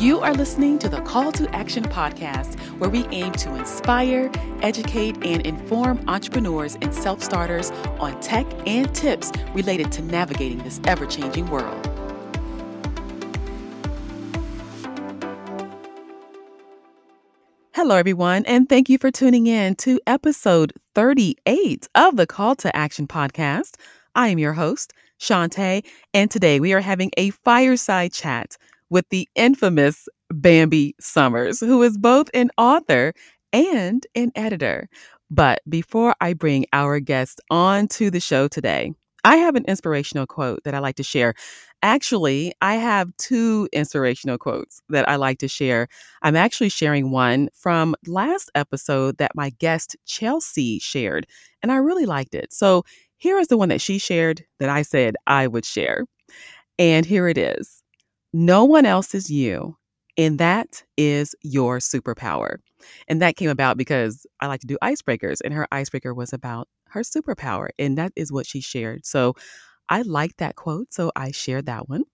You are listening to the Call to Action podcast, where we aim to inspire, educate, and inform entrepreneurs and self starters on tech and tips related to navigating this ever changing world. Hello, everyone, and thank you for tuning in to episode 38 of the Call to Action podcast. I am your host, Shantae, and today we are having a fireside chat with the infamous Bambi Summers, who is both an author and an editor. But before I bring our guest on to the show today, I have an inspirational quote that I like to share. Actually, I have two inspirational quotes that I like to share. I'm actually sharing one from last episode that my guest Chelsea shared, and I really liked it. So here is the one that she shared that I said I would share. And here it is no one else is you. And that is your superpower. And that came about because I like to do icebreakers, and her icebreaker was about her superpower. And that is what she shared. So I like that quote. So I shared that one.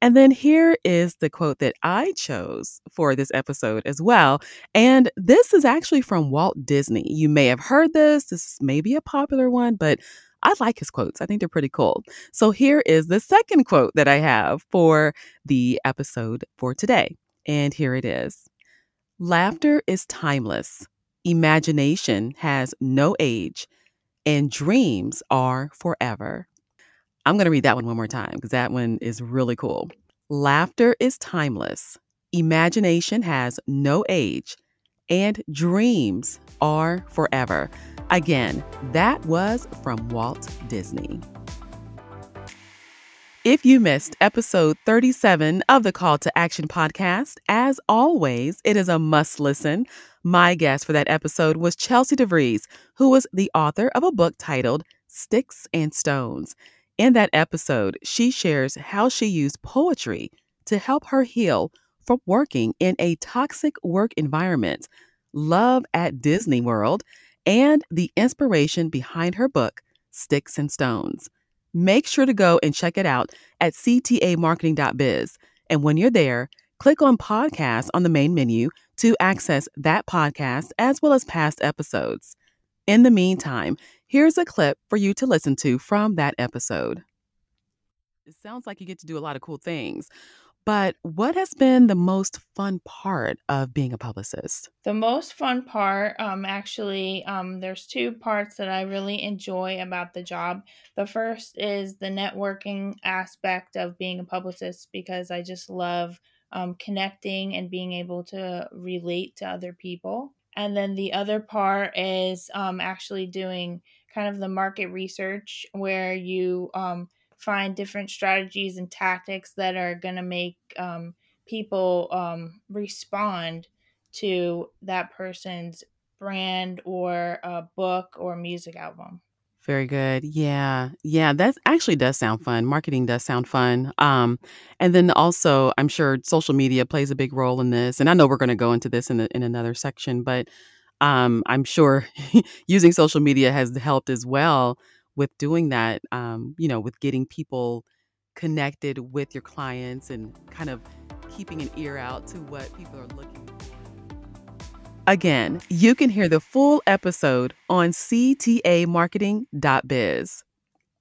And then here is the quote that I chose for this episode as well. And this is actually from Walt Disney. You may have heard this. This may be a popular one, but I like his quotes. I think they're pretty cool. So here is the second quote that I have for the episode for today. And here it is Laughter is timeless, imagination has no age, and dreams are forever. I'm going to read that one one more time because that one is really cool. Laughter is timeless, imagination has no age, and dreams are forever. Again, that was from Walt Disney. If you missed episode 37 of the Call to Action podcast, as always, it is a must listen. My guest for that episode was Chelsea DeVries, who was the author of a book titled Sticks and Stones. In that episode, she shares how she used poetry to help her heal from working in a toxic work environment, love at Disney World, and the inspiration behind her book, Sticks and Stones. Make sure to go and check it out at ctamarketing.biz. And when you're there, click on podcast on the main menu to access that podcast as well as past episodes. In the meantime, here's a clip for you to listen to from that episode. It sounds like you get to do a lot of cool things. But what has been the most fun part of being a publicist? The most fun part, um, actually, um, there's two parts that I really enjoy about the job. The first is the networking aspect of being a publicist because I just love um, connecting and being able to relate to other people. And then the other part is um, actually doing kind of the market research where you um, find different strategies and tactics that are going to make um, people um, respond to that person's brand or a book or music album. Very good. Yeah. Yeah, that actually does sound fun. Marketing does sound fun. Um and then also I'm sure social media plays a big role in this. And I know we're going to go into this in the, in another section, but um I'm sure using social media has helped as well with doing that, um, you know, with getting people connected with your clients and kind of keeping an ear out to what people are looking for. Again, you can hear the full episode on ctamarketing.biz.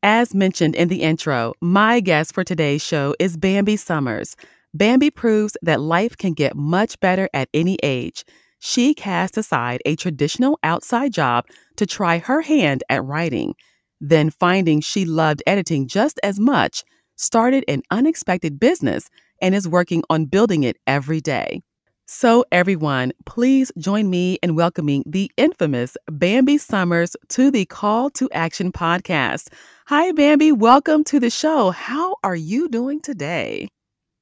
As mentioned in the intro, my guest for today's show is Bambi Summers. Bambi proves that life can get much better at any age. She cast aside a traditional outside job to try her hand at writing. Then, finding she loved editing just as much, started an unexpected business and is working on building it every day. So, everyone, please join me in welcoming the infamous Bambi Summers to the Call to Action podcast. Hi, Bambi. Welcome to the show. How are you doing today?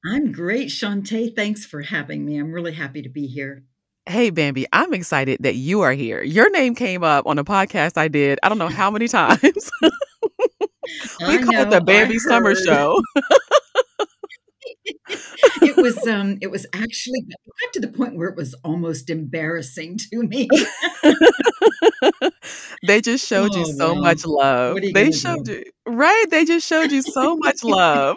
I'm great, Shantae. Thanks for having me. I'm really happy to be here. Hey, Bambi, I'm excited that you are here. Your name came up on a podcast I did, I don't know how many times. we called it the Bambi Summer Show. it was um it was actually got to the point where it was almost embarrassing to me. they just showed oh, you so much love. They showed do? you right. They just showed you so much love.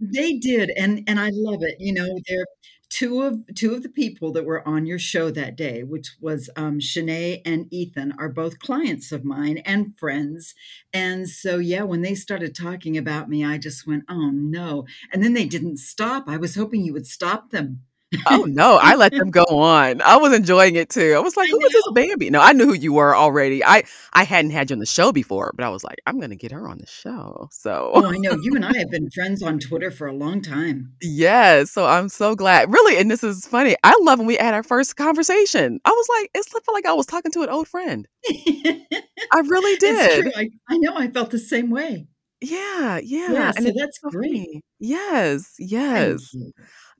They did, and and I love it, you know, they're 2 of 2 of the people that were on your show that day, which was, um, Shanae and Ethan are both clients of mine and friends, and so, yeah, when they started talking about me, I just went, "Oh, no," and then they didn't stop, I was hoping you would stop them. Oh, no, I let them go on. I was enjoying it too. I was like, "Who is this. Bambi?" No, I knew who you were already. I I hadn't had you on the show before, but I was like, "I'm gonna get her on the show." So Oh, I know, you and I have been friends on Twitter for a long time. Yes, so I'm so glad. Really, and this is funny, I love when we had our first conversation. I was like, it's felt like I was talking to an old friend. I really did. I I know, I felt the same way. Yeah, Yeah, yeah, and so that's so great. funny. Yes, yes.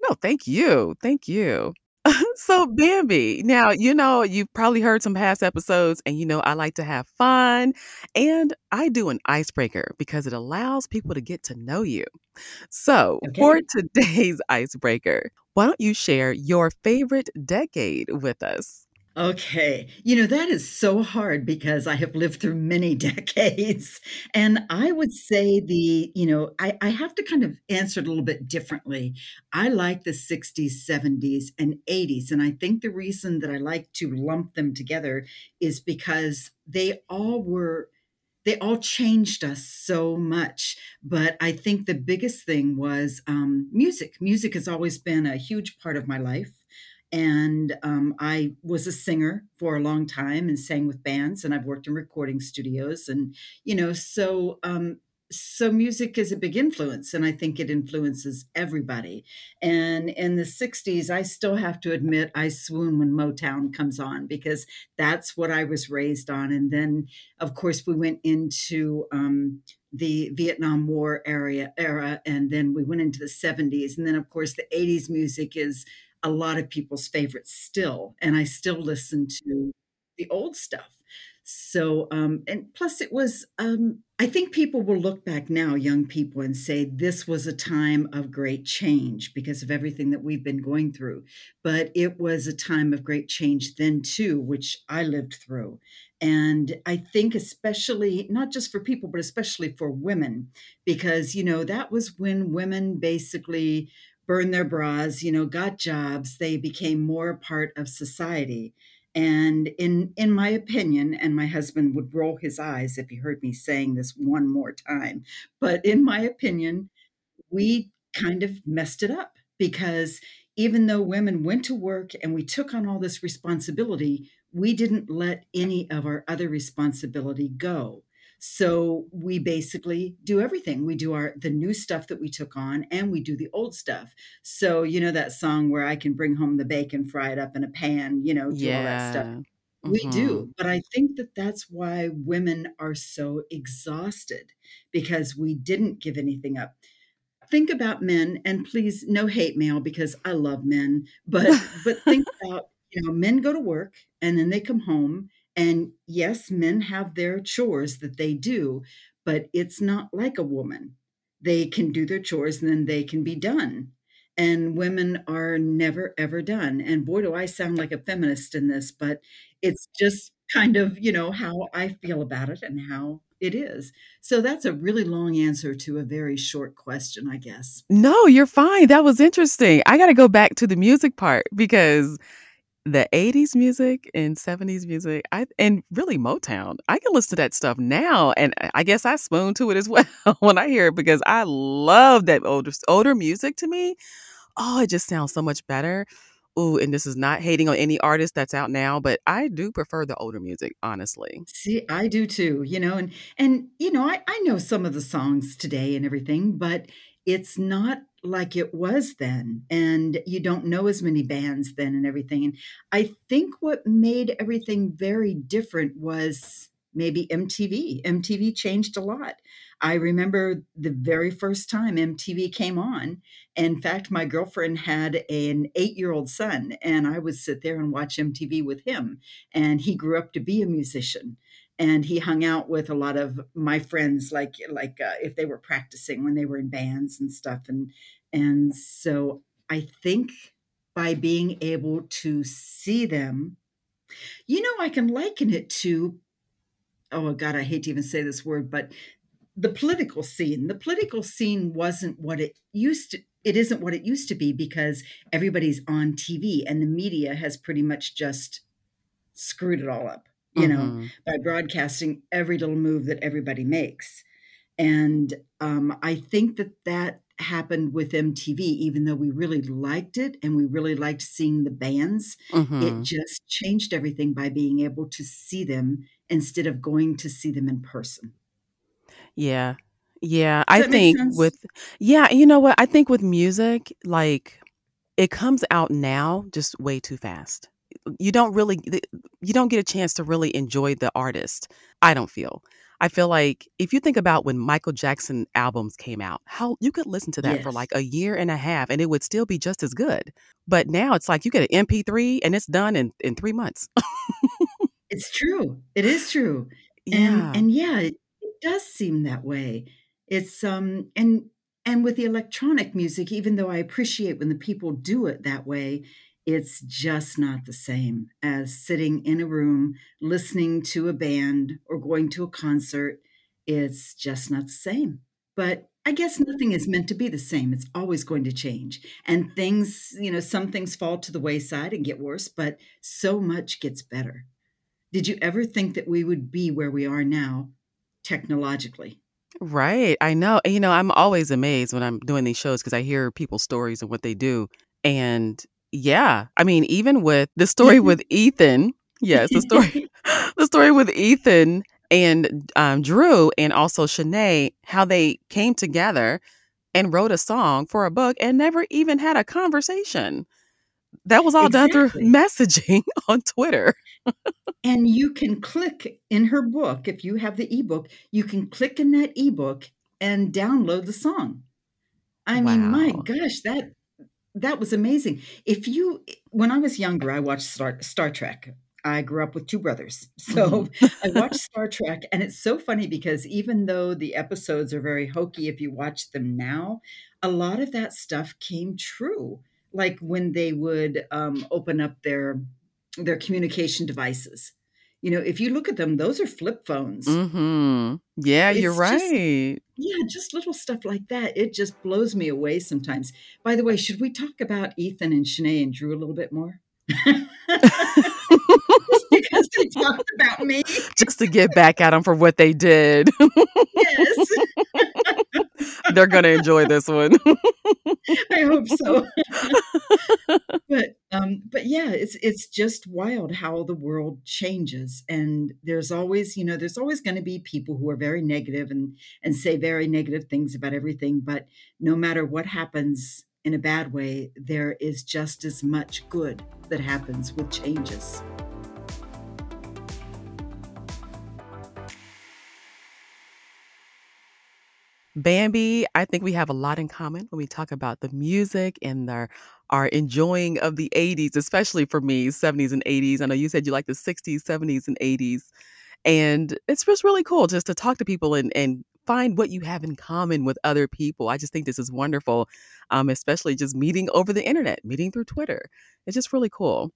No, thank you, thank you. So, Bambi, now, you know, you've probably heard some past episodes, and you know I like to have fun, and I do an icebreaker because it allows people to get to know you. So, for Okay. today's icebreaker, why don't you share your favorite decade with us? Okay. You know, that is so hard because I have lived through many decades, and I would say the you know, I I have to kind of answer it a little bit differently. I like the '60s, '70s, and '80s, and I think the reason that I like to lump them together is because they all were they all changed us so much, but I think the biggest thing was, um, music. Music has always been a huge part of my life, and, um, I was a singer for a long time and sang with bands, and I've worked in recording studios, and, you know, so, um so music is a big influence, and I think it influences everybody, and in the '60s, I still have to admit I swoon when Motown comes on because that's what I was raised on, and then, of course, we went into, um, the Vietnam War area era, and then we went into the '70s, and then, of course, the '80s music is a lot of people's favorites still, and I still listen to the old stuff. So, um and plus it was, um I think people will look back now, young people, and say this was a time of great change because of everything that we've been going through, but it was a time of great change then too, which I lived through, and I think especially not just for people, but especially for women, because, you know, that was when women basically burned their bras, you know, got jobs, they became more a part of society, and in in my opinion, and my husband would roll his eyes if he heard me saying this one more time, but in my opinion, we kind of messed it up because even though women went to work and we took on all this responsibility, we didn't let any of our other responsibility go. So, we basically do everything. We do our the new stuff that we took on, and we do the old stuff. So, you know that song where I can bring home the bacon, fry it up in a pan, you know, do all that stuff. We do, Mhm. but I think that that's why women are so exhausted because we didn't give anything up. Think about men, and please, no hate mail because I love men, but but think about, you know, men go to work and then they come home, and yes, men have their chores that they do, but it's not like a woman. They can do their chores and then they can be done, and women are never ever done, and boy, do I sound like a feminist in this, but it's just kind of, you know, how I feel about it and how it is. So that's a really long answer to a very short question, I guess. No, you're fine, that was interesting. I gotta go back to the music part because the '80s music and '70s music, I and really Motown, I can listen to that stuff now, and I guess I swoon to it as well when I hear it because I love that older older music to me. Oh, it just sounds so much better. Ooh, and this is not hating on any artist that's out now, but I do prefer the older music, honestly. See, I do too, you know, and and, you know, I I know some of the songs today and everything, but it's not like it was then, and you don't know as many bands then and everything, and I think what made everything very different was maybe MTV. MTV changed a lot. I remember the very first time MTV came on. In fact, my girlfriend had an eight-year-old son, and I would sit there and watch MTV with him, and he grew up to be a musician, and he hung out with a lot of my friends, like like, uh, if they were practicing when they were in bands and stuff, and and so I think by being able to see them you know, I can liken it to oh god, I hate to even say this word, but the political scene. The political scene wasn't what it used to it isn't what it used to be because everybody's on TV and the media has pretty much just screwed it all up, you know, Mhm. by broadcasting every little move that everybody makes. And um, I think that that happened with MTV, even though we really liked it and we really liked seeing the bands. It Mhm. just changed everything by being able to see them instead of going to see them in person. Yeah. Yeah, I think with Yeah, you know what? I think with music, like, it comes out now just way too fast. You don't really you don't get a chance to really enjoy the artist, I don't feel. I feel like if you think about when Michael Jackson albums came out, how you could listen to that for, like, a year and a half, and it would still be just as good. But now it's like you get an MP3 and it's done in in 3 months. It's true. It is true. And Yeah. and yeah, it it does seem that way. It's, um and and with the electronic music, even though I appreciate when the people do it that way, it's just not the same as sitting in a room, listening to a band, or going to a concert. It's just not the same. But I guess nothing is meant to be the same. It's always going to change. And things, you know, some things fall to the wayside and get worse, but so much gets better. Did you ever think that we would be where we are now technologically? Right, I know, you know, I'm always amazed when I'm doing these shows because I hear people's stories and what they do, and yeah, I mean, even with the story with Ethan yes, the story the story with Ethan and, um, Drew and also Shanae, how they came together and wrote a song for a book and never even had a conversation. That was all done through messaging on Twitter. And you can click in her book, if you have the ebook, you can click in that ebook and download the song. I mean, my gosh, that that was amazing. If you when I was younger, I watched Star Star Trek. I grew up with 2 brothers. So, Mhm. I watched Star Trek, and it's so funny because even though the episodes are very hokey if you watch them now, a lot of that stuff came true. Like when they would, um, open up their their communication devices. You know, if you look at them, those are flip phones. Mhm. Yeah, you're It's just right. yeah, just little stuff like that. It just blows me away sometimes. By the way, should we talk about Ethan and Shanae and Drew a little bit more? Because they talked about me? Just to get back at them for what they did. Yes. They're gonna enjoy this one. I hope so. But, um, but yeah, it's it's just wild how the world changes, and there's always, you know, there's always gonna be people who are very negative and and say very negative things about everything, but no matter what happens in a bad way, there is just as much good that happens with changes. Bambi, I think we have a lot in common when we talk about the music and our our enjoying of the '80s, especially for me, '70s and '80s. I know you said you like the '60s, '70s, and '80s, and it's just really cool just to talk to people and and find what you have in common with other people. I just think this is wonderful, um, especially just meeting over the Internet, meeting through Twitter. It's just really cool.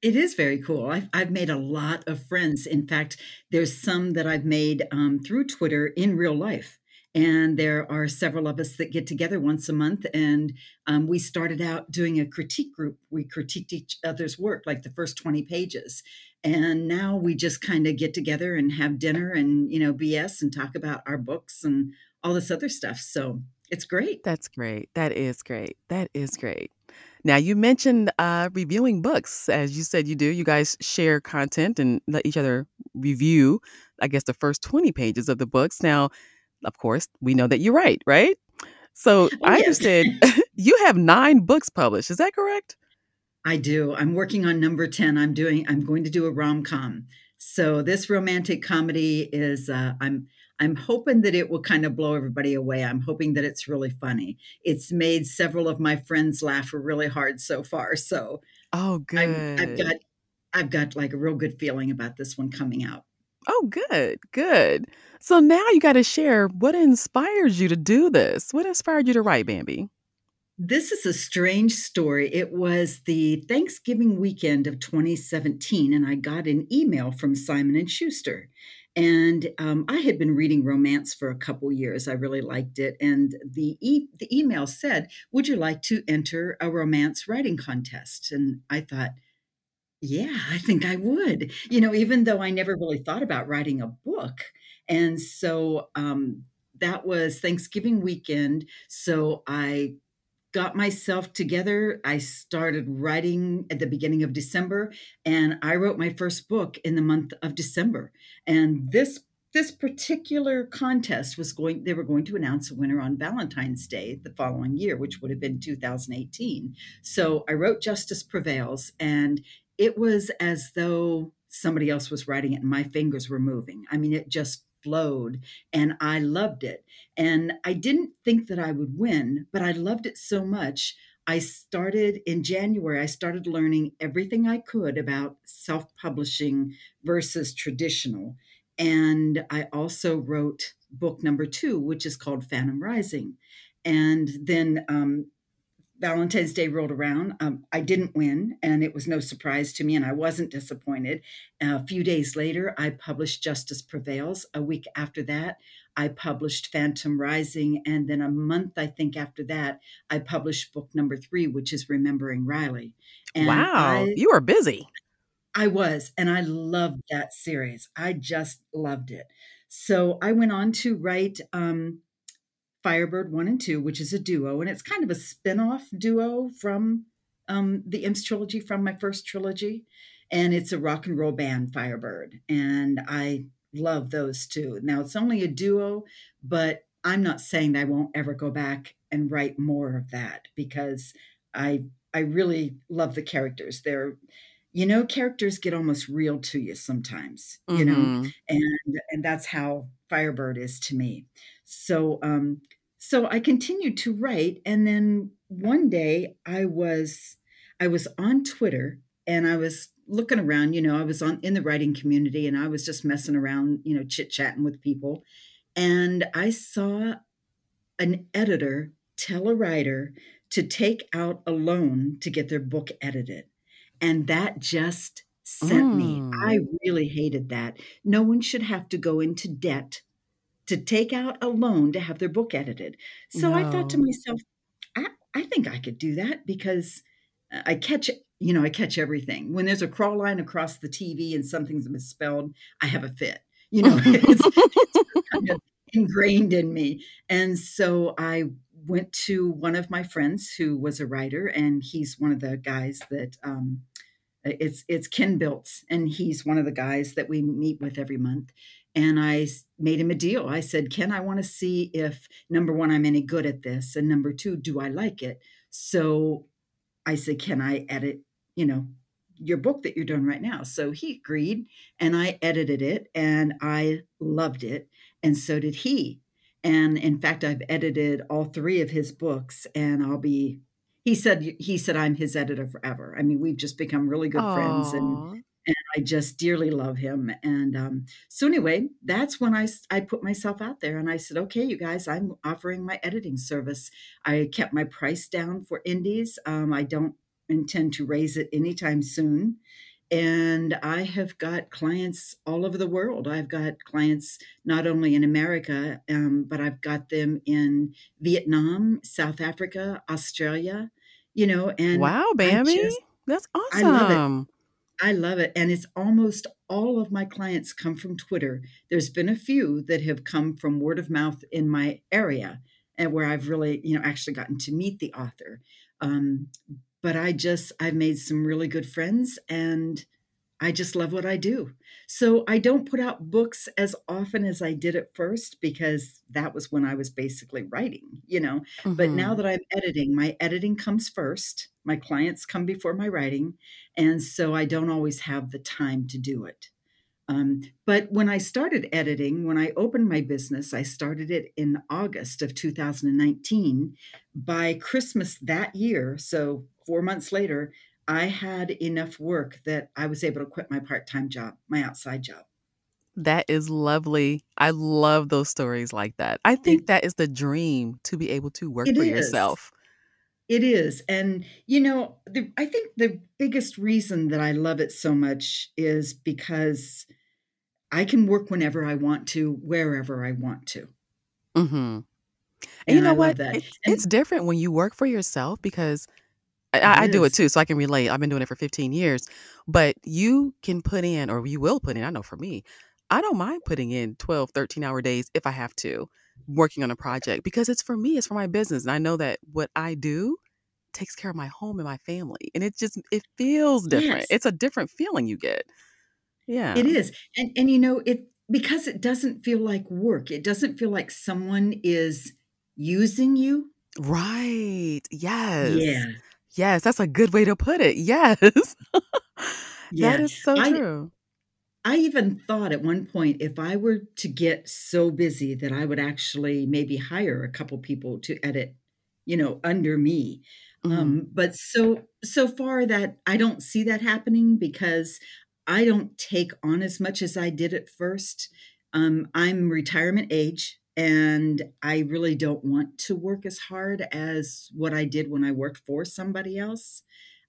It is very cool. I've I've made a lot of friends. In fact, there's some that I've made, um, through Twitter in real life, and there are several of us that get together once a month, and, um, we started out doing a critique group. We critiqued each other's work, like the first 20 pages, and now we just kinda get together and have dinner and, you know, BS and talk about our books and all this other stuff, so it's great. That's great. That is great. That is great. Now you mentioned, uh, reviewing books, as you said you do. You guys share content and let each other review, I guess, the first 20 pages of the books. Now, of course, we know that you write, right? So, Oh, I yes. understand you have 9 books published, is that correct? I do. I'm working on number 10. I'm doing I'm going to do a rom-com. So, this romantic comedy is, uh, I'm I'm hoping that it will kinda blow everybody away. I'm hoping that it's really funny. It's made several of my friends laugh really hard so far, so Oh, I'm I've got I've got, like, a real good feeling about this one coming out. Oh, good, good. So now you gotta share what inspires you to do this. What inspired you to write, Bambi? This is a strange story. It was the Thanksgiving weekend of 2017, and I got an email from Simon& Schuster, And, um, I had been reading romance for a couple years, I really liked it, and the e the email said, "Would you like to enter a romance writing contest?" And I thought, "Yeah, I think I would." You know, even though I never really thought about writing a book, and so, um, that was Thanksgiving weekend, so I got myself together, I started writing at the beginning of December, and I wrote my first book in the month of December, and this this particular contest was going they were going to announce a winner on Valentine's Day the following year, which would have been 2018. So, I wrote Justice Prevails, and it was as though somebody else was writing it and my fingers were moving. I mean, it just flowed, and I loved it, and I didn't think that I would win, but I loved it so much, I started in January, I started learning everything I could about self-publishing versus traditional, and I also wrote book number 2, which is called Phantom Rising, and then, um, Valentine's Day rolled around, um, I didn't win, and it was no surprise to me, and I wasn't disappointed. A few days later, I published Justice Prevails. A week after that, I published Phantom Rising, and then a month, I think, after that, I published book number 3, which is Remembering Riley, and Wow, I you are busy. I was, and I loved that series. I just loved it. So, I went on to write, um, Firebird 1 and 2, which is a duo, and it's kind of a spin-off duo from, um, the Imps trilogy, from my first trilogy, and it's a rock and roll band, Firebird, and I love those 2. Now, it's only a duo, but I'm not saying I won't ever go back and write more of that because I I really love the characters. They're you know, characters get almost real to you sometimes, you know, Mhm. and and that's how Firebird is to me. So, um, so I continued to write, and then one day I was I was on Twitter, and I was looking around, you know, I was on in the writing community, and I was just messing around, you know, chit-chatting with people, and I saw an editor tell a writer to take out a loan to get their book edited, and that just sent me. I Mm. really hated that. No one should have to go into debt to take out a loan to have their book edited. So I thought to myself, "I I think I could do that," because, I catch you know, I catch everything. When there's a crawl line across the TV and something's misspelled, I have a fit. You know, it's it's kind of ingrained in me, and so I went to one of my friends who was a writer, and he's one of the guys that, um, it's it's Ken Biltz, and he's one of the guys that we meet with every month, and I made him a deal. I said, "Ken, I wanna see if, number 1, I'm any good at this, and number 2, do I like it?" So, I said, "Can I edit, you know, your book that you're doing right now?" So he agreed, and I edited it, and I loved it, and so did he. And in fact, I've edited all 3 of his books, and I'll be he said he said I'm his editor forever. I mean, we've just become really good friends, and I just dearly love him, and, um, so anyway, that's when I, I put myself out there, and I said, "Okay, you guys, I'm offering my editing service." I kept my price down for indies, um, I don't intend to raise it anytime soon, and I have got clients all over the world. I've got clients not only in America, um, but I've got them in Vietnam, South Africa, Australia, you know, and Wow, I Bambi. just That's I love it. awesome. I love it, and it's almost all of my clients come from Twitter. There's been a few that have come from word of mouth in my area, and where I've really, you know, actually gotten to meet the author, um, but I just I've made some really good friends, and I just love what I do. So, I don't put out books as often as I did at first because that was when I was basically writing, you know, but now Mhm. that I'm editing, my editing comes first, my clients come before my writing, and so I don't always have the time to do it. Um, but when I started editing, when I opened my business, I started it in August of 2019. By Christmas that year, so 4 months later, I had enough work that I was able to quit my part-time job, my outside job. That is lovely. I love those stories like that. I think Thank that is the dream to be able to work for is. yourself. It is, and, you know, the I think the biggest reason that I love it so much is because I can work whenever I want to, wherever I want to. Mhm. And you know I what? love that. It's it's different when you work for yourself because I I do it too, so I can relate. I've been doing it for 15 years, but you can put in or you will put in I know for me, I don't mind putting in 12, 13-hour days if I have to, working on a project because it's for me, it's for my business, and I know that what I do takes care of my home and my family, and it just it feels different. Yes. It's a different feeling you get. Yeah. It is. and and, you know, it because it doesn't feel like work, it doesn't feel like someone is using you. Right. Yes. Yeah. Yes, that's a good way to put it. Yes. That Yeah. is so I true. I even thought at one point if I were to get so busy that I would actually maybe hire a couple people to edit, you know, under me. Mhm. Um, but so so far that I don't see that happening because I don't take on as much as I did at first. Um, I'm retirement age, and I really don't want to work as hard as what I did when I worked for somebody else.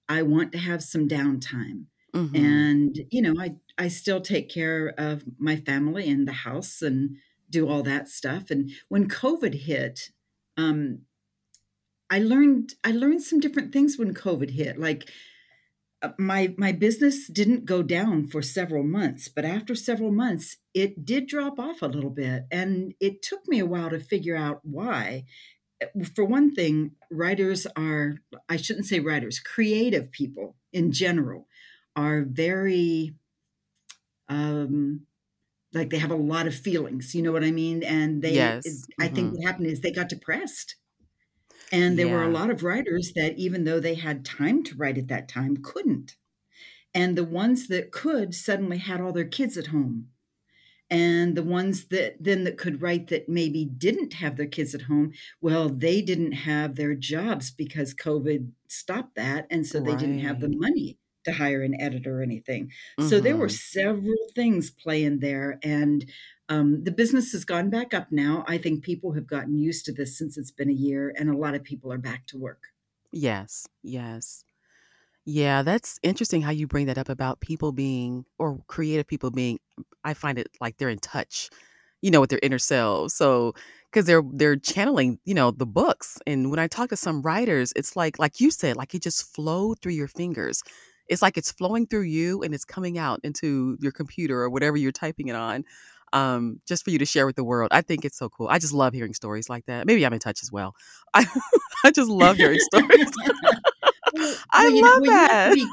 I want to have some downtime, Mhm. and, you know, I I still take care of my family and the house and do all that stuff, and when COVID hit, um I learned I learned some different things when COVID hit, like, my my business didn't go down for several months, but after several months, it did drop off a little bit, and it took me a while to figure out why. For one thing, writers are I shouldn't say writers, creative people in general are very, um, like, they have a lot of feelings, you know what I mean? And they Yes. I think Mhm. what happened is they got depressed. And there were a lot of writers that even though they had time to write at that time, couldn't. And the ones that could suddenly had all their kids at home. And the ones that then that could write that maybe didn't have their kids at home, well, they didn't have their jobs because COVID stopped that, and so they didn't have the money to hire an editor or anything. So there were Mhm. several things playing there, and, um, the business has gone back up now. I think people have gotten used to this since it's been a year, and a lot of people are back to work. Yes. Yes. Yeah, that's interesting how you bring that up about people being or creative people being I find it like they're in touch, you know, with their inner selves. So because they're they're channeling, you know, the books, and when I talk to some writers, it's like like you said, like it just flowed through your fingers. It's like it's flowing through you and it's coming out into your computer or whatever you're typing it on, um, just for you to share with the world. I think it's so cool. I just love hearing stories like that. Maybe I'm in touch as well. I I just love hearing stories. Well I well, you know love well, you have that. be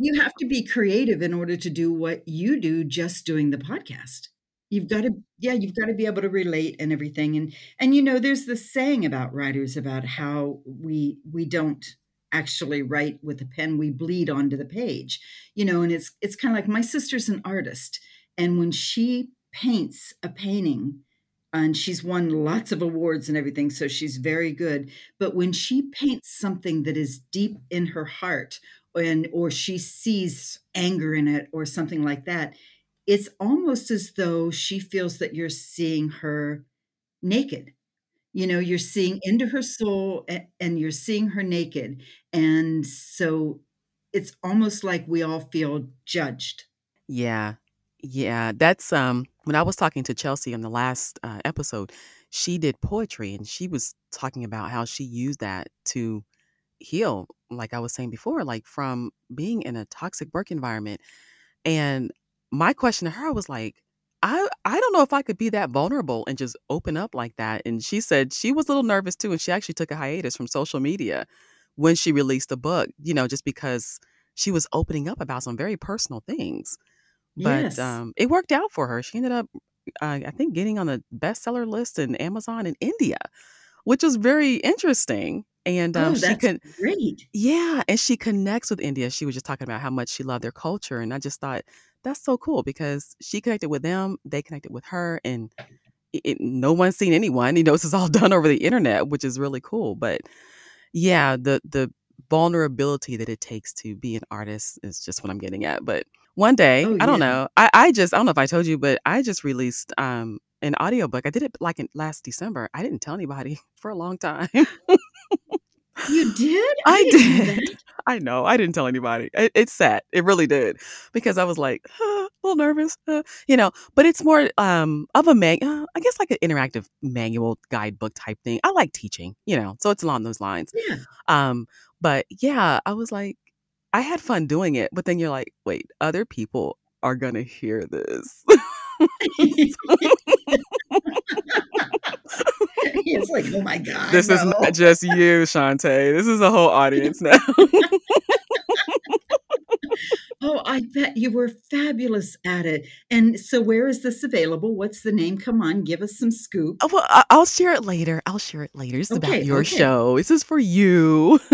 you have to be creative in order to do what you do just doing the podcast. You've gotta yeah, you've gotta be able to relate and everything, and and, you know, there's this saying about writers about how we we don't actually write with a pen, we bleed onto the page, you know, and it's it's kinda like my sister's an artist, and when she paints a painting and she's won lots of awards and everything, so she's very good, but when she paints something that is deep in her heart and or she sees anger in it or something like that, it's almost as though she feels that you're seeing her naked. You know, you're seeing into her soul a and you're seeing her naked, and so it's almost like we all feel judged. Yeah. Yeah, that's, um when I was talking to Chelsea on the last, uh, episode, she did poetry, and she was talking about how she used that to heal, like I was saying before, like, from being in a toxic work environment, and my question to her was like, "I I don't know if I could be that vulnerable and just open up like that," and she said she was a little nervous too, and she actually took a hiatus from social media when she released the book, you know, just because she was opening up about some very personal things. But, Yes. um, it worked out for her. She ended up, uh, I think getting on the bestseller list in Amazon in India, which was very interesting, and, um, Oh, she that's can great. Yeah, and she connects with India. She was just talking about how much she loved their culture, and I just thought, "That's so cool," because she connected with them, they connected with her, and it it no one's seen anyone, you know, this is all done over the internet, which is really cool, but yeah, the the vulnerability that it takes to be an artist is just what I'm getting at, but one day, Oh, I don't yeah. know, I I just I don't know if I told you, but I just released, um, an audiobook. I did it, like, in last December. I didn't tell anybody for a long time. You did? I I know I know. I didn't tell anybody. It, it's sad. It really did because I was like "Huh, a little nervous, uh," you know. But it's more um of a man. Uh, I guess like an interactive manual guidebook type thing. I like teaching, you know, so it's along those lines. Yeah. Um, but yeah, I was like, I had fun doing it. But then you're like, wait, other people are gonna hear this. It's like, "Oh my god, this is not just you, Shantae. This is a whole audience now. Oh, I bet you were fabulous at it. And so where is this available? What's the name? Come on, give us some scoop. Oh, well, I- I'll share it later. I'll share it later. This is about Okay, your okay. show. This is for you.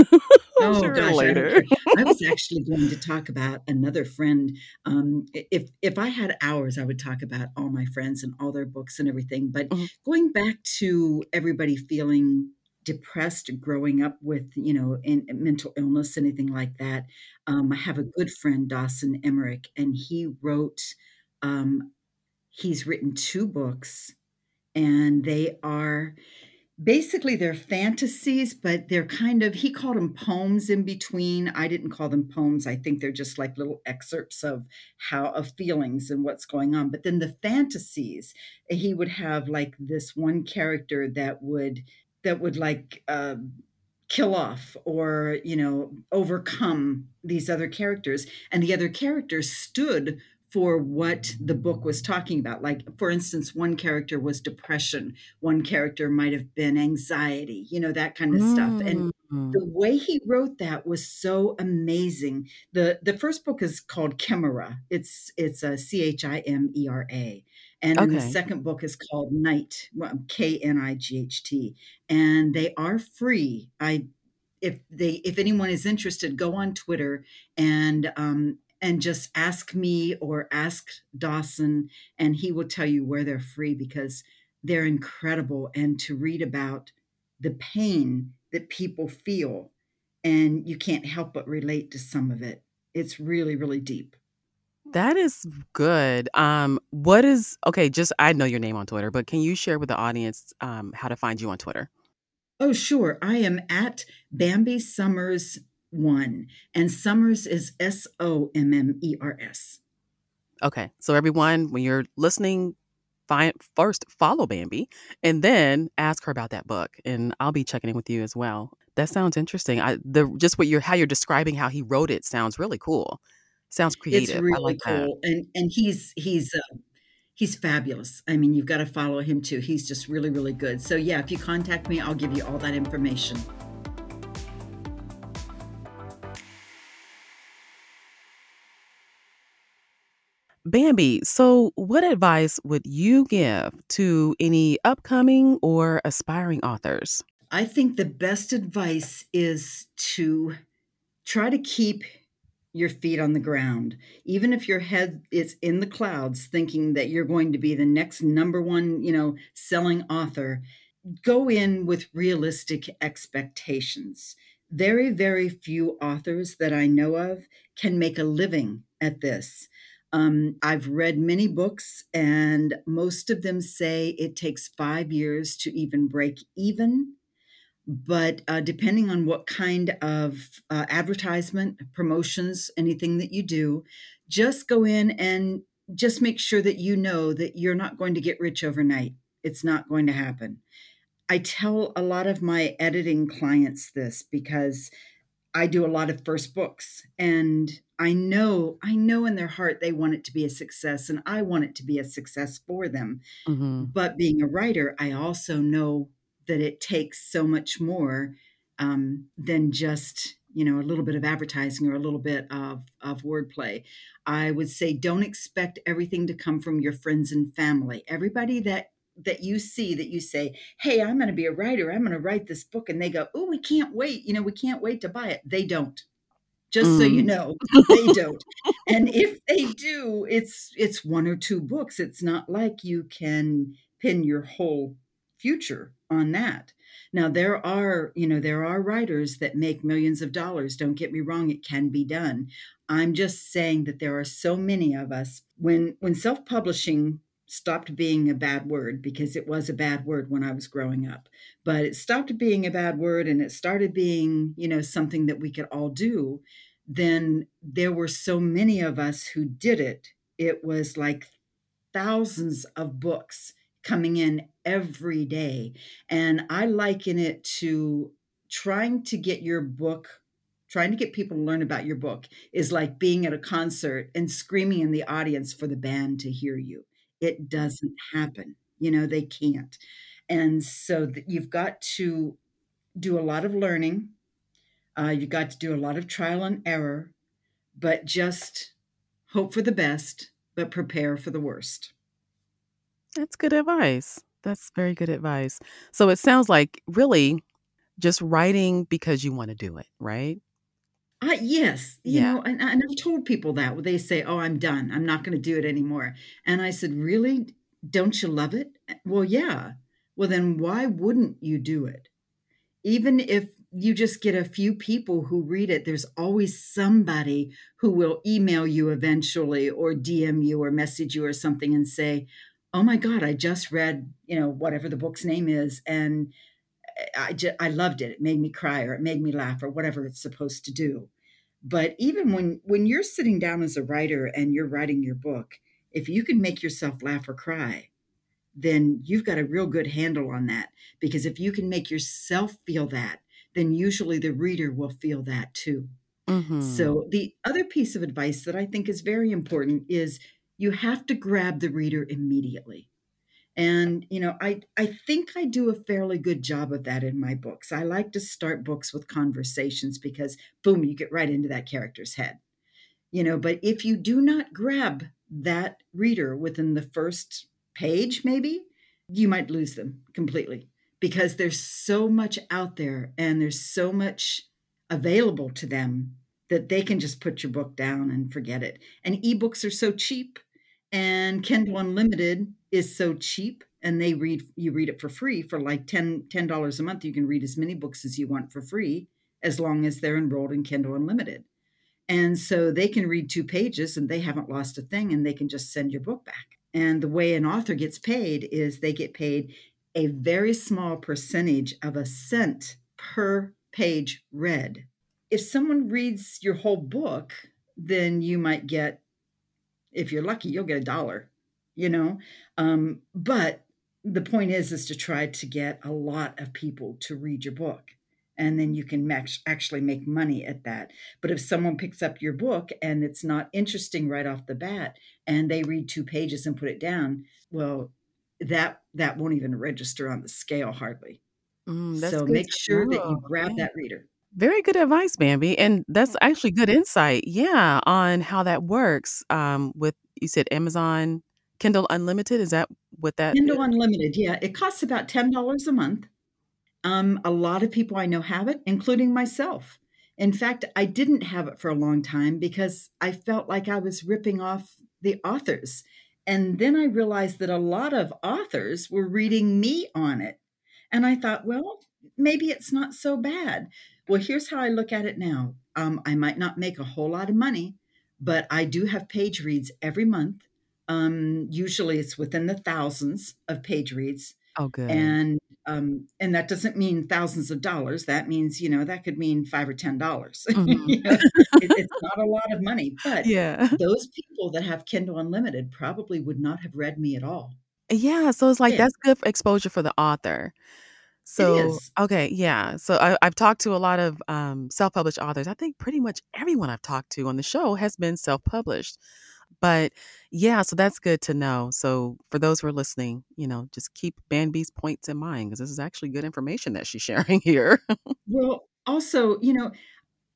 I'll Oh share it gosh, I don't later. care. I was actually going to talk about another friend. Um, i- if if I had hours, I would talk about all my friends and all their books and everything. But Mhm. going back to everybody feeling depressed growing up with, you know, in, in mental illness, anything like that. Um, I have a good friend, Dawson Emmerich, and he wrote. Um, he's written two books, and they are Basically, they're fantasies, but they're kind of he called them poems in between. I didn't call them poems. I think they're just like little excerpts of how of feelings and what's going on. But then the fantasies, he would have like this one character that would that would like um kill off or you know overcome these other characters. And the other characters stood for what the book was talking about. Like for instance one character was depression. One character might have been anxiety you know that kind of stuff. And Mm. the way he wrote that was so amazing. The the first book is called chimera. It's it's a c-h-i-m-e-r-a and then the second book is called knight k-n-i-g-h-t and they are free. I if they if anyone is interested go on twitter and um and just ask me or ask dawson and he will tell you where they're free because they're incredible and to read about the pain that people feel and you can't help but relate to some of it. It's really really deep That is good. Um, what is okay? Just I know your name on Twitter, but can you share with the audience um how to find you on Twitter? oh sure i am at bambi summers one and summers is s-o-m-m-e-r-s Okay, so everyone, when you're listening, find first follow Bambi, and then ask her about that book, and I'll be checking in with you as well. That sounds interesting. I the just what you're how you're describing how he wrote it sounds really cool. Sounds It's creative. I really like that. cool, and and he's he's, uh, he's fabulous. I mean, you've gotta follow him too. He's just really, really good. So, yeah, if you contact me, I'll give you all that information. Bambi, so what advice would you give to any upcoming or aspiring authors? I think the best advice is to try to keep your feet on the ground. Even if your head is in the clouds thinking that you're going to be the next number one, you know, selling author, go in with realistic expectations. Very, very few authors that I know of can make a living at this. Um, I've read many books, and most of them say it takes five years to even break even. But uh, depending on what kind of uh, advertisement, promotions, anything that you do, just go in and just make sure that you know that you're not going to get rich overnight. It's not going to happen. I tell a lot of my editing clients this because I do a lot of first books and I know I know in their heart they want it to be a success and I want it to be a success for them. hmm But being a writer, I also know that it takes so much more um, than just you know a little bit of advertising or a little bit of of wordplay. I would say don't expect everything to come from your friends and family. Everybody that that you see that you say, "Hey, I'm going to be a writer. I'm going to write this book," and they go, "Oh, we can't wait. You know, we can't wait to buy it." They don't. Just so you Mm. know, they don't. And if they do, it's it's one or two books. It's not like you can pin your whole future on that. Now there are, you know, there are writers that make millions of dollars. Don't get me wrong, it can be done. I'm just saying that there are so many of us when when self-publishing stopped being a bad word because it was a bad word when I was growing up. But it stopped being a bad word and it started being, you know, something that we could all do. Then there were so many of us who did it. It was like thousands of books coming in every day. And I liken it to trying to get your book trying to get people to learn about your book is like being at a concert and screaming in the audience for the band to hear you. It doesn't happen. You know, they can't. And so you've got to do a lot of learning. Uh, you've got to do a lot of trial and error, but just hope for the best, but prepare for the worst. That's good advice. That's very good advice. So it sounds like really just writing because you want to do it, right? Uh, yes, you Yeah. know, and, and I've told people that they say, "Oh, I'm done. I'm not going to do it anymore." And I said, "Really? Don't you love it?" Well, yeah. Well, then why wouldn't you do it? Even if you just get a few people who read it, there's always somebody who will email you eventually or DM you or message you or something and say, "Oh my God, I just read, you know, whatever the book's name is, and I just, I loved it. It made me cry or it made me laugh or whatever it's supposed to do." But even when when you're sitting down as a writer and you're writing your book, if you can make yourself laugh or cry, then you've got a real good handle on that. Because if you can make yourself feel that, then usually the reader will feel that too. Mhm. So, the other piece of advice that I think is very important is you have to grab the reader immediately. And, you know, I I think I do a fairly good job of that in my books. I like to start books with conversations because boom, you get right into that character's head. You know, but if you do not grab that reader within the first page maybe, you might lose them completely because there's so much out there and there's so much available to them that they can just put your book down and forget it. And ebooks are so cheap and Kindle Unlimited is so cheap and they read you read it for free for like 10 dollars a month you can read as many books as you want for free as long as they're enrolled in Kindle Unlimited. And so they can read two pages and they haven't lost a thing and they can just send your book back. And the way an author gets paid is they get paid a very small percentage of a cent per page read. If someone reads your whole book, then you might get, if you're lucky, you'll get a dollar, you know? Um, but the point is, is to try to get a lot of people to read your book and then you can max, actually make money at that. But if someone picks up your book and it's not interesting right off the bat, and they read two pages and put it down, well, that that won't even register on the scale hardly. Mm, So make sure that you grab Yeah. that reader. Very good advice, Bambi. And that's actually good insight. Yeah, on how that works. Um, with you said Amazon Kindle Unlimited. Is that what that Kindle Unlimited, yeah, it costs about $10 a month. Um, a lot of people I know have it, including myself. In fact, I didn't have it for a long time because I felt like I was ripping off the authors. And then I realized that a lot of authors were reading me on it. And I thought, well, maybe it's not so bad. Well, here's how I look at it now. Um, I might not make a whole lot of money, but I do have page reads every month. Um, usually it's within the thousands of page reads Oh, good. and um, and that doesn't mean thousands of dollars. That means you know that could mean five or ten dollars. Mhm. you know, it, it's not a lot of money, but Yeah. those people that have Kindle Unlimited probably would not have read me at all. Yeah, so it's like Yeah, that's good exposure for the author. So, okay, yeah. So I, I've talked to a lot of um, self-published authors. I think pretty much everyone I've talked to on the show has been self-published. But yeah, so that's good to know. So for those who are listening, you know, just keep Bambi's points in mind because this is actually good information that she's sharing here. Well, also, you know,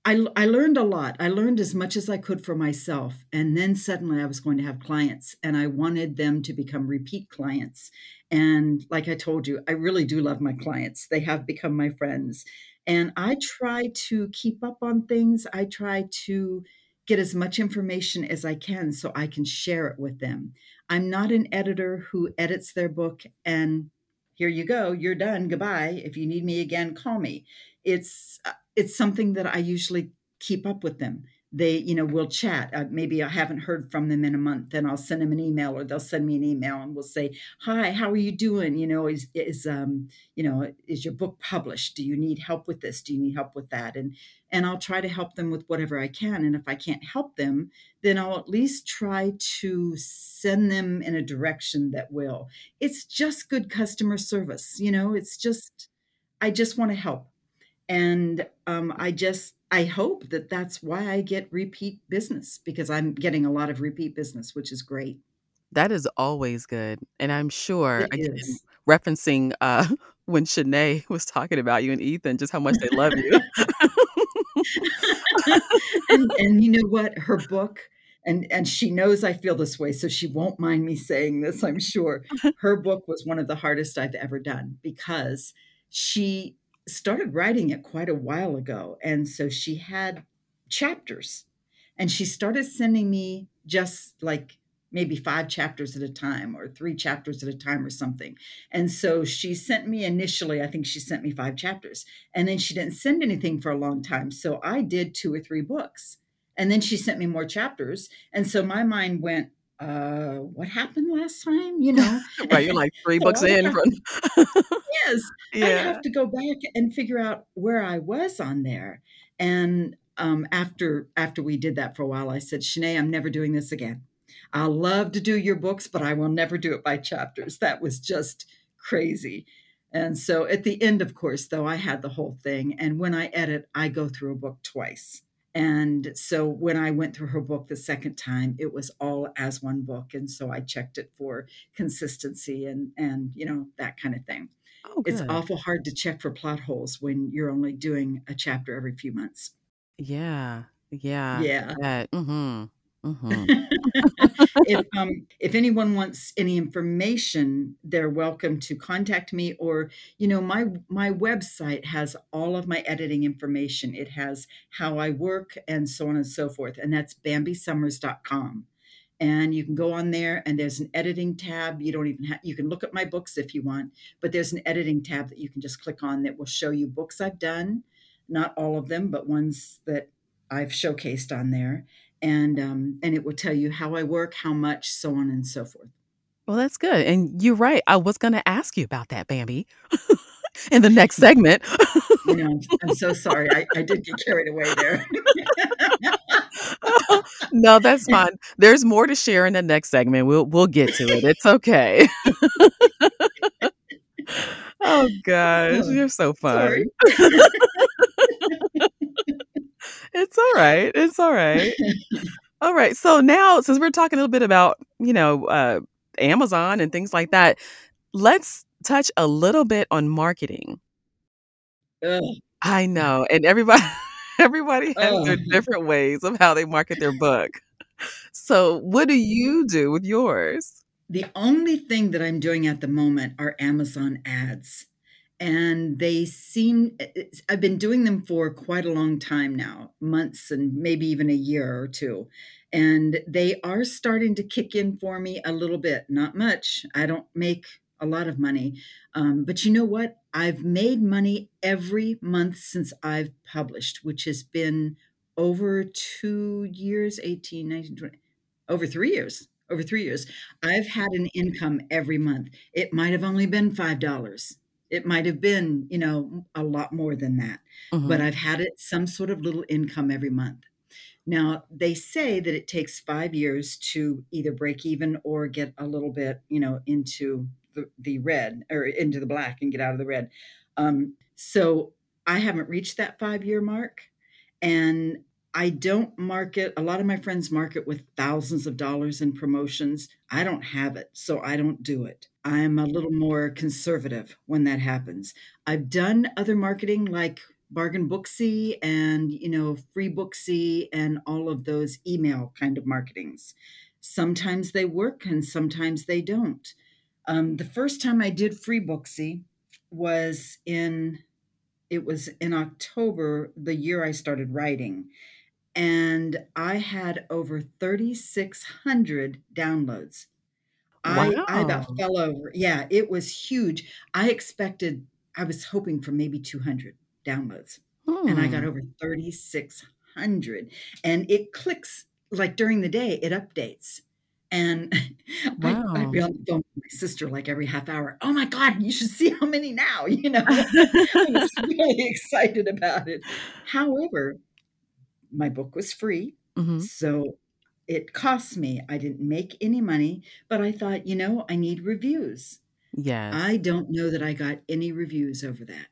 I I learned a lot. I learned as much as I could for myself, and then suddenly I was going to have clients, and I wanted them to become repeat clients. And like I told you, I really do love my clients. They have become my friends. And I try to keep up on things. I try to get as much information as I can so I can share it with them. I'm not an editor who edits their book and here you go, you're done. Goodbye. If you need me again, call me. It's uh, it's something that I usually keep up with them. they, you know, we'll chat. Uh, maybe I haven't heard from them in a month, then I'll send them an email or they'll send me an email and we'll say, "Hi, how are you doing? You know, is is um, you know, is your book published? Do you need help with this? Do you need help with that?" And and I'll try to help them with whatever I can. And if I can't help them, then I'll at least try to send them in a direction that will. It's just good customer service, you know, it's just I just want to help. And um, I just I hope that that's why I get repeat business because I'm getting a lot of repeat business, which is great. That is always good, and I'm sure, again, referencing, uh, when Shanae was talking about you and Ethan, just how much they love you. And and you know what? Her book and and she knows I feel this way, so she won't mind me saying this, I'm sure. Her book was one of the hardest I've ever done because she started writing it quite a while ago, and so she had chapters, and she started sending me just, like, maybe 5 chapters at a time or 3 chapters at a time or something, and so she sent me initially I think she sent me 5 chapters, and then she didn't send anything for a long time, so I did 2 or 3 books, and then she sent me more chapters, and so my mind went, "Uh, what happened last time?" You know? Right, you're like 3 So books I in have from Yes, I have to go back and figure out where I was on there, and, um, after after we did that for a while, I said, "Shanae, I'm never doing this again. I'll love to do your books, but I will never do it by chapters." That was just crazy, and so at the end, of course, though, I had the whole thing, and when I edit, I go through a book twice, and so when I went through her book the 2nd time, it was all as 1 book, and so I checked it for consistency and and, you know, that kinda thing. Oh, It's awful hard to check for plot holes when you're only doing a chapter every few months. Yeah, yeah, Yeah. bet. Mm-hmm. Mhm, mhm. If, um, if anyone wants any information, they're welcome to contact me or, you know, my my website has all of my editing information. It has how I work and so on and so forth, and that's bambisummers.com, and you can go on there and there's an editing tab. You don't even ha you can look at my books if you want, but there's an editing tab that you can just click on that will show you books I've done, not all of them, but ones that I've showcased on there, and, um, and it will tell you how I work, how much, so on and so forth. Well, that's good, and you're right, I was gonna ask you about that, Bambi, in the next segment. You know, I'm I'm so sorry. I I did get carried away there. No, that's fine. There's more to share in the next segment. We'll we'll get to it. It's okay. Oh gosh, you're so fun. It's alright, it's alright. Alright, so now since we're talking a little bit about, you know, uh, Amazon and things like that, let's touch a little bit on marketing. Ugh. I know, and everybody everybody has their different ways of how they market their book. So, what do you do with yours? The only thing that I'm doing at the moment are Amazon ads, and they seem I've been doing them for quite a long time now, months and maybe even a year or 2, and they are starting to kick in for me a little bit, not much. I don't make a lot of money, um, but you know what? I've made money every month since I've published, which has been over 2 years, 18, 19, 20 over 3 years, over 3 years. I've had an income every month. It might have only been $5. It might have been, you know, a lot more than that, but Mhm. I've had it some sort of little income every month. Now, they say that it takes 5 years to either break even or get a little bit, you know, into the the red or into the black and get out of the red. Um, so I haven't reached that 5-year mark, and I don't market a lot of my friends market with thousands of dollars in promotions. I don't have it, so I don't do it. I'm a little more conservative when that happens. I've done other marketing like Bargain Booksy and, you know, Free Booksy and all of those email kind of marketings. Sometimes they work and sometimes they don't. Um, the first time I did Free Booksy was in it was in October, the year I started writing, and I had over 3,600 downloads. I I about fell over. Yeah, it was huge. I expected I was hoping for maybe 200 downloads, and I got Hmm. over 3,600. and it clicks like during the day, it updates. And I, I'd be on the phone with my sister like every half hour. Oh my God, you should see how many now, you know? I was really excited about it. However, my book was free, Mhm. so it cost me. I didn't make any money, but I thought, you know, I need reviews. Yes. I don't know that I got any reviews over that.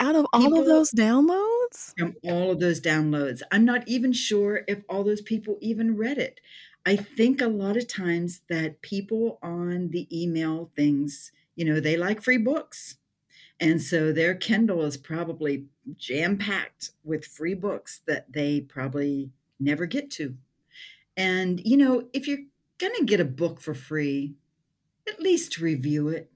Out of all of those downloads? from all of those downloads, I'm not even sure if all those people even read it. I think a lot of times that people on the email things, you know, they like free books. And so their Kindle is probably jam-packed with free books that they probably never get to. And, you know, if you're gonna get a book for free, at least review it.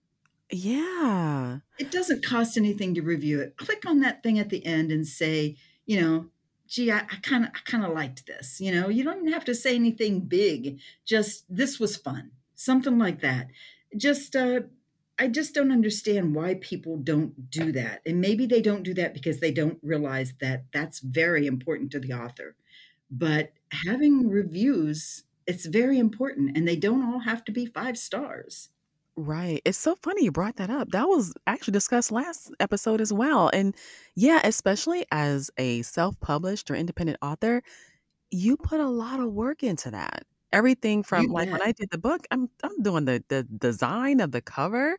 Yeah. It doesn't cost anything to review it. Click on that thing at the end and say, you know, "Gee, I I kinda I kinda liked this," you know? You don't even have to say anything big, just, "This was fun." Something like that. Just, uh I just don't understand why people don't do that, and maybe they don't do that because they don't realize that that's very important to the author. But having reviews, it's very important, and they don't all have to be 5 stars. Right. It's so funny you brought that up. That was actually discussed last episode as well. And yeah, especially as a self-published or independent author, you put a lot of work into that. Everything from You like when. I did the book, I'm I'm doing the the design of the cover.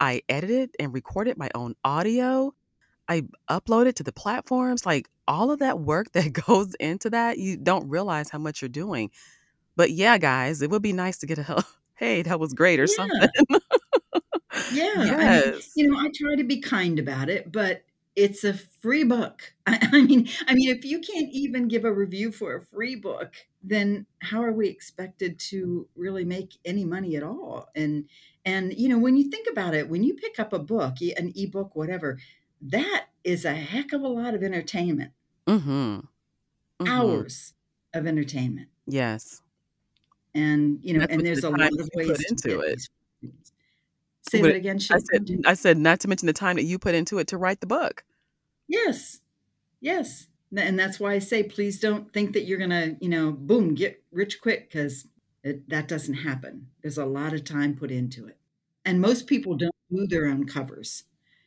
I edited and recorded my own audio. I upload it to the platforms. Like all of that work that goes into that, you don't realize how much you're doing. But yeah, guys, it would be nice to get a help. hey, that was great or something. Yeah. Yeah, I mean, Yes. you know, I try to be kind about it, but it's a free book. I I mean I mean, if you can't even give a review for a free book, then how are we expected to really make any money at all? And and, you know, when you think about it, when you pick up a book, e an ebook, whatever, that is a heck of a lot of entertainment. Mhm. Mhm. Hours of entertainment. Yes. And, you know, to and there's the a lot of ways to into it. Say that again, I said I said not to mention the time that you put into it to write the book. Yes. Yes. And that's why I say, please don't think that you're gonna, you know, boom, get rich quick, because that doesn't happen. There's a lot of time put into it. And most people don't do their own covers.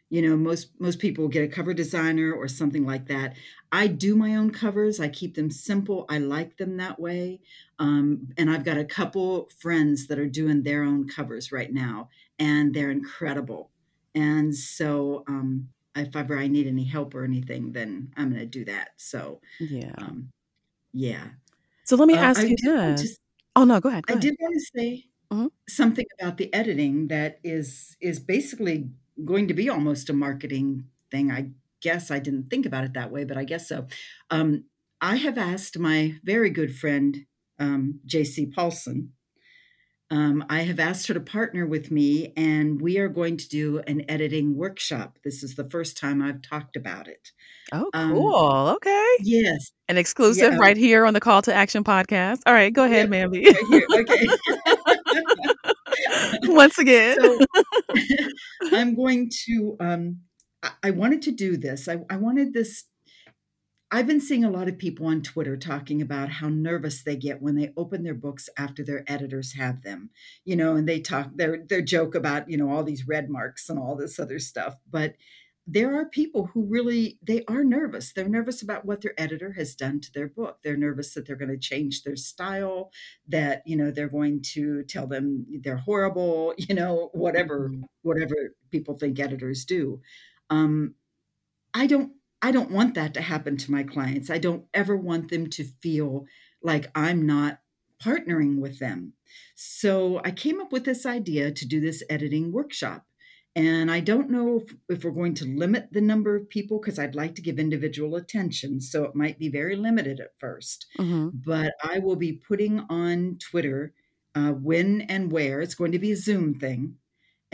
You know, most most people get a cover designer or something like that. I do my own covers. I keep them simple. I like them that way. Um, and I've got a couple friends that are doing their own covers right now, and they're incredible. And so, um, if ever I need any help or anything, then I'm gonna do that. So, Yeah. um, yeah. So let me Uh, ask I you want to this Oh, no, go ahead, I ahead. did wanna say Mhm. something about the editing that is is basically going to be almost a marketing thing. I guess I didn't think about it that way, but I guess so. Um, I have asked my very good friend, um, J.C. Paulson um, I have asked her to partner with me, and we are going to do an editing workshop. This is the first time I've talked about it. Oh, Um cool. Okay. Yes. An exclusive um right here on the Call to Action podcast. Alright, go ahead, Yep, Mandy. right. Okay. Once again. So, I'm going to, um I I wanted to do this. I I wanted this I've been seeing a lot of people on Twitter talking about how nervous they get when they open their books after their editors have them. You know, and they talk their their joke about, you know, all these red marks and all this other stuff. But there are people who really they are nervous. They're nervous about what their editor has done to their book. They're nervous that they're gonna change their style, that, you know, they're going to tell them they're horrible, you know, whatever Mhm. whatever people think editors do. Um, I don't I don't want that to happen to my clients. I don't ever want them to feel like I'm not partnering with them. So, I came up with this idea to do this editing workshop. And I don't know if if we're going to limit the number of people because I'd like to give individual attention, so it might be very limited at first. Mhm. But I will be putting on Twitter, uh, when and where it's going to be a Zoom thing,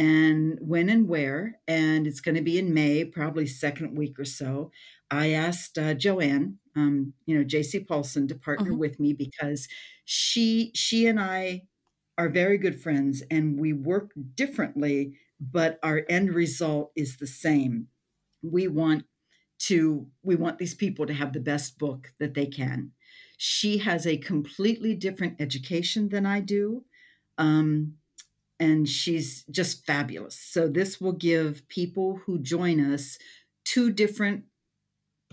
and when and where, and it's gonna be in May, probably 2nd week or so. I asked, uh, Joanne, um, you know, J.C. Paulson to partner Mhm. with me because she she and I are very good friends, and we work differently, but our end result is the same. We want to we want these people to have the best book that they can. She has a completely different education than I do. Um, and she's just fabulous. So, this will give people who join us two different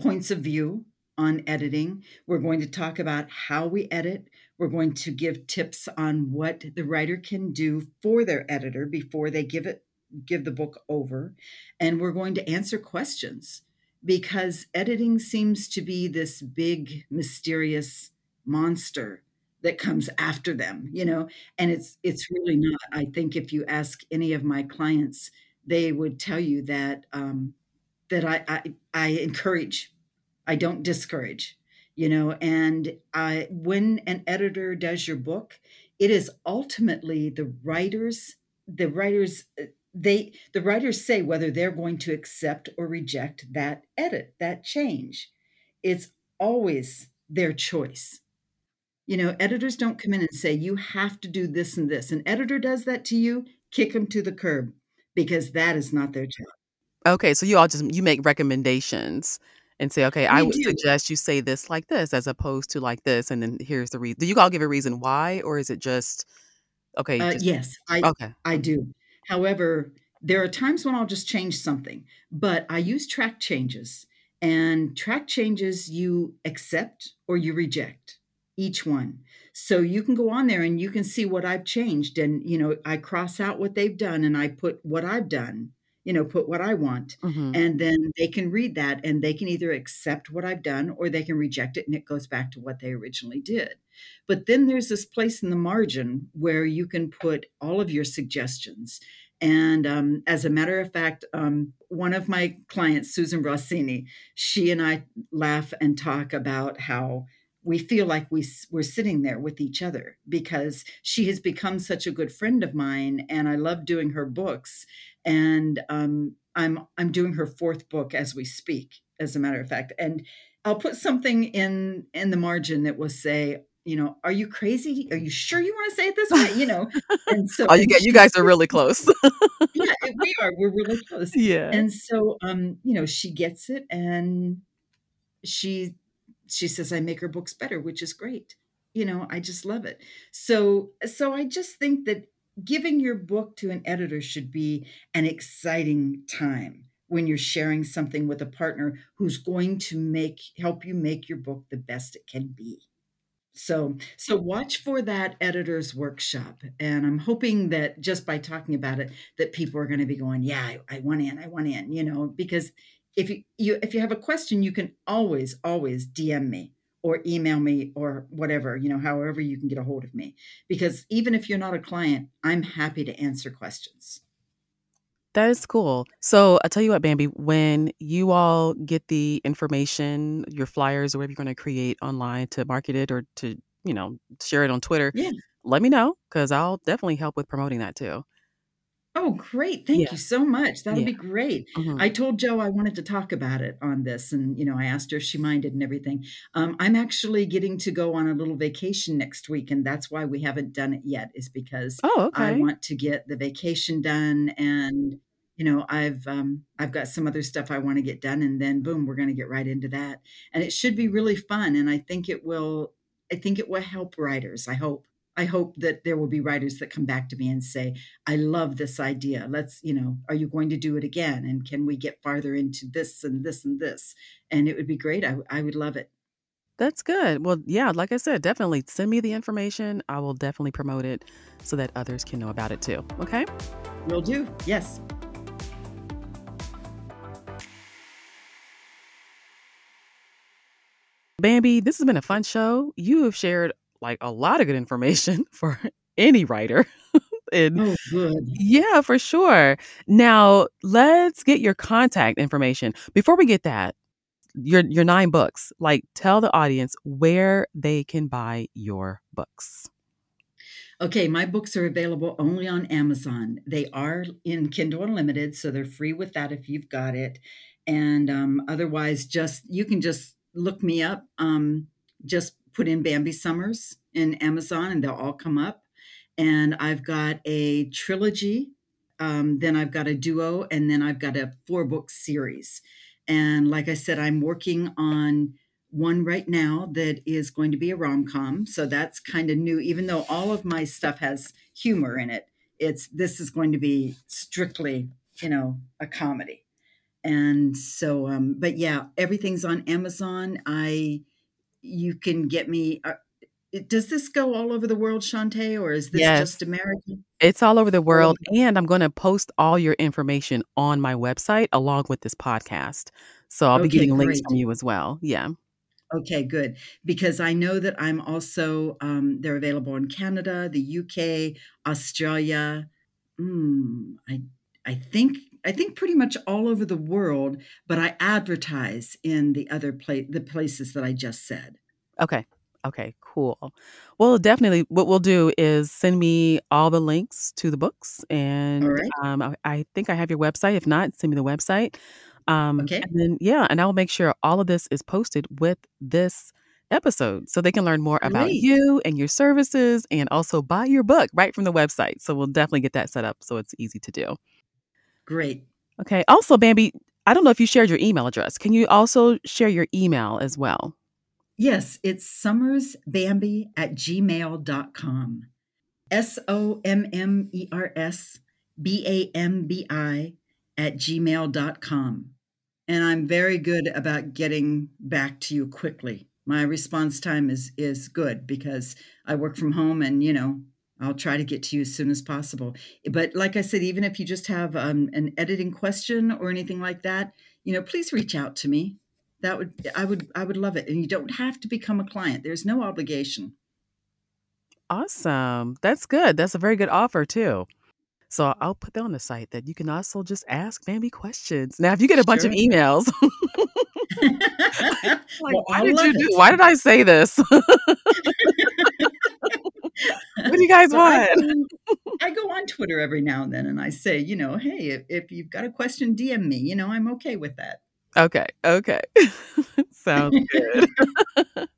points of view on editing. We're going to talk about how we edit. We're going to give tips on what the writer can do for their editor before they give it give the book over. And we're going to answer questions because editing seems to be this big mysterious monster that comes after them, you know, and it's it's really not. I think if you ask any of my clients, they would tell you that um, that I, I I encourage, I don't discourage, you know, and I when an editor does your book, it is ultimately the writers the writers uh, they the writers say whether they're going to accept or reject that edit that change it's always their choice you know, editors don't come in and say, you have to do this and this. An editor does that to you, kick them to the curb because that is not their job. Okay, so you all just you make recommendations and say, okay, I would do. suggest you say this like this as opposed to like this, and then here's the reason. Do you all give a reason why, or is it just okay? Uh, Just yes, I okay. I do. However, there are times when I'll just change something, but I use track changes. And track changes you accept or you reject each one. So you can go on there and you can see what I've changed and you know, I cross out what they've done and I put what I've done, you know, put what I want. Mhm. And then they can read that and they can either accept what I've done or they can reject it and it goes back to what they originally did. But then there's this place in the margin where you can put all of your suggestions. And um, as a matter of fact, um, one of my clients, Susan Rossini, she and I laugh and talk about how we feel like we, we're sitting there with each other because she has become such a good friend of mine and I love doing her books. And um, I'm, I'm doing her fourth book as we speak, as a matter of fact. And I'll put something in in the margin that will say, you know, "Are you crazy? Are you sure you wanna say it this way?" You know? And so Oh, you get you guys are really close. Yeah, and we are, we're really close. Yeah. And so, um, you know, she gets it and she she says I make her books better, which is great. You know, I just love it. So so I just think that giving your book to an editor should be an exciting time when you're sharing something with a partner who's going to make help you make your book the best it can be. So so watch for that editor's workshop, and I'm hoping that just by talking about it, that people are gonna be going, "Yeah, I I want in, I want in," you know, because if you you if you have a question, you can always, always DM me or email me or whatever, you know, however you can get a hold of me. Because even if you're not a client, I'm happy to answer questions. That is cool. So, I tell you what, Bambi, when you all get the information, your flyers or whatever you're gonna create online to market it or to, you know, share it on Twitter, Yeah. let me know because I'll definitely help with promoting that too. Oh, great. Thank Yeah. you so much. That'll Yeah. be great. Mhm. I told Joe I wanted to talk about it on this, and, you know, I asked her if she minded and everything. Um, I'm actually getting to go on a little vacation next week, and that's why we haven't done it yet, is because Oh, I okay. want to get the vacation done, and, you know, I've, um, I've got some other stuff I wanna get done, and then boom, we're gonna get right into that. And it should be really fun, and I think it will I think it will help writers, I hope. I hope that there will be writers that come back to me and say, "I love this idea. Let's" you know, "Are you going to do it again? And can we get farther into this and this and this?" And it would be great. I, I would love it. That's good. Well, yeah, like I said, definitely send me the information. I will definitely promote it so that others can know about it too. Okay? Will do. Yes. Bambi, this has been a fun show. You have shared, like, a lot of good information for any writer. And Oh, good. yeah, for sure. Now, let's get your contact information. Before we get that, your your 9 books, like, tell the audience where they can buy your books. Okay, my books are available only on Amazon. They are in Kindle Unlimited, so they're free with that if you've got it. And, um, otherwise, just you can just look me up. Um, just put in Bambi Summers in Amazon, and they'll all come up. And I've got a trilogy, um, then I've got a duo, and then I've got a four-book series. And like I said, I'm working on one right now that is going to be a rom com. So that's kind of new, even though all of my stuff has humor in it. It's this is going to be strictly, you know, a comedy. And so, um, but yeah, everything's on Amazon. I, you can get me. Uh, does this go all over the world, Shantae, or is this Yes. just American? It's all over the world, and I'm gonna post all your information on my website along with this podcast. So I'll be Okay, getting links from you as well. Yeah. Okay, good. Because I know that I'm also, um, they're available in Canada, the UK, Australia. Mm, I, I think, I think pretty much all over the world, but I advertise in the other place, the places that I just said. Okay. Okay, cool. Well, definitely what we'll do is send me all the links to the books and right. um I, I think I have your website. If not, send me the website. Um Okay. and then yeah, and I will make sure all of this is posted with this episode so they can learn more about Great. you and your services and also buy your book right from the website. So we'll definitely get that set up so it's easy to do. Great. Okay. Also, Bambi, I don't know if you shared your email address. Can you also share your email as well? Yes, it's summersbambi at gmail.com. S O M M E R S B A M B I at gmail.com. And I'm very good about getting back to you quickly. My response time is is good because I work from home and you know I'll try to get to you as soon as possible. But like I said, even if you just have um, an editing question or anything like that, you know, please reach out to me. That would I would I would love it. And you don't have to become a client. There's no obligation. Awesome. That's good. That's a very good offer too. So I'll put that on the site that you can also just ask Bambi questions. Now, if you get a bunch of emails, like, well, why I'll did you do? it. Why did I say this? what do you guys I want? go, on, I go on Twitter every now and then and I say, you know, hey, if, if you've got a question, DM me. You know, I'm okay with that. Okay. Okay. Sounds good.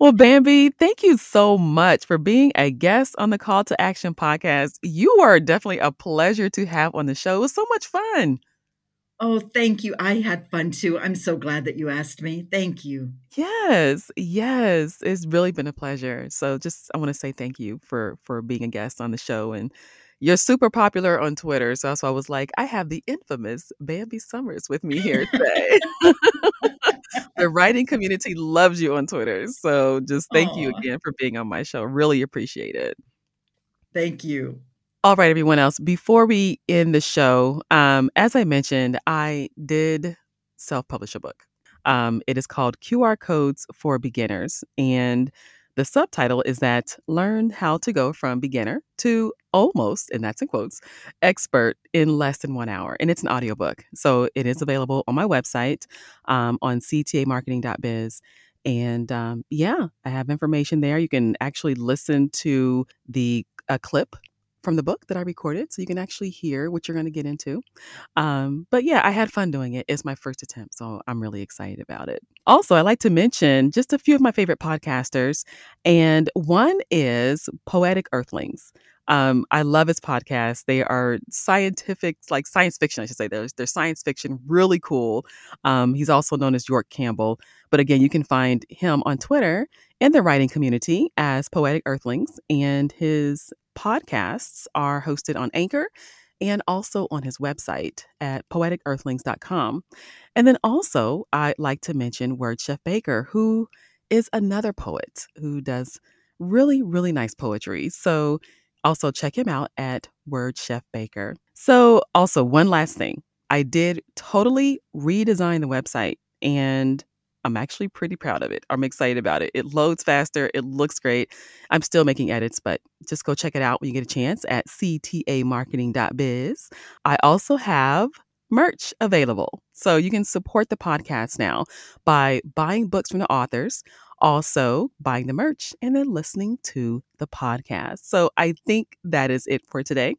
Well, Bambi, thank you so much for being a guest on the Call to Action podcast. You are definitely a pleasure to have on the show. It was so much fun. Oh, thank you. I had fun too. I'm so glad that you asked me. Thank you. Yes, yes, it's really been a pleasure. So just I want to say thank you for for being a guest on the show and you're super popular on Twitter. So that's why I was like, I have the infamous Bambi Summers with me here today. the writing community loves you on Twitter. So just thank you again for being on my show. Really appreciate it. thank you. All right, everyone else. Before we end the show, um, as I mentioned, I did self-publish a book. Um, it is called QR Codes for Beginners, and the subtitle is that learn how to go from beginner to almost, and that's in quotes, expert in less than one hour. And it's an audiobook. So it is available on my website um, on ctamarketing.biz. And um, yeah, I have information there. You can actually listen to the a clip from the book that I recorded, so you can actually hear what you're going to get into. Um, but yeah, I had fun doing it. It's my first attempt, so I'm really excited about it. Also, I like to mention just a few of my favorite podcasters, and one is Poetic Earthlings. Um, I love his podcast. They are scientific, like science fiction, I should say. They're, they're science fiction, really cool. Um, he's also known as York Campbell. But again, you can find him on Twitter in the writing community as Poetic Earthlings, and his podcasts are hosted on Anchor and also on his website at poeticearthlings.com. And then also, I'd like to mention Word Chef Baker, who is another poet who does really, really nice poetry. So also check him out at Word Chef Baker. So, also, one last thing I did totally redesign the website and I'm actually pretty proud of it. I'm excited about it. It loads faster, it looks great. I'm still making edits, but just go check it out when you get a chance at ctamarketing.biz. I also have merch available. So you can support the podcast now by buying books from the authors, also buying the merch, and then listening to the podcast. So I think that is it for today.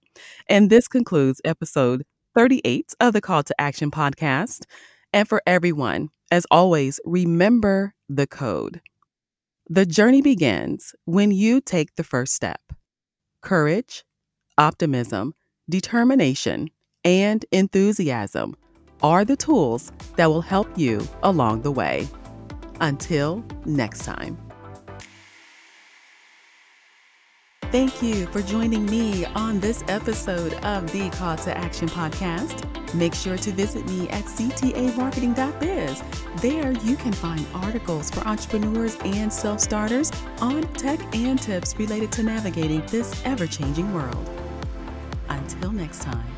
And this concludes episode 38 of the Call to Action podcast. And for everyone, as always, remember the code. The journey begins when you take the first step. Courage, optimism, determination, and enthusiasm are the tools that will help you along the way. Until next time. Thank you for joining me on this episode of the Call to Action podcast. Make sure to visit me at ctamarketing.biz. There you can find articles for entrepreneurs and self starters on tech and tips related to navigating this ever changing world. Until next time.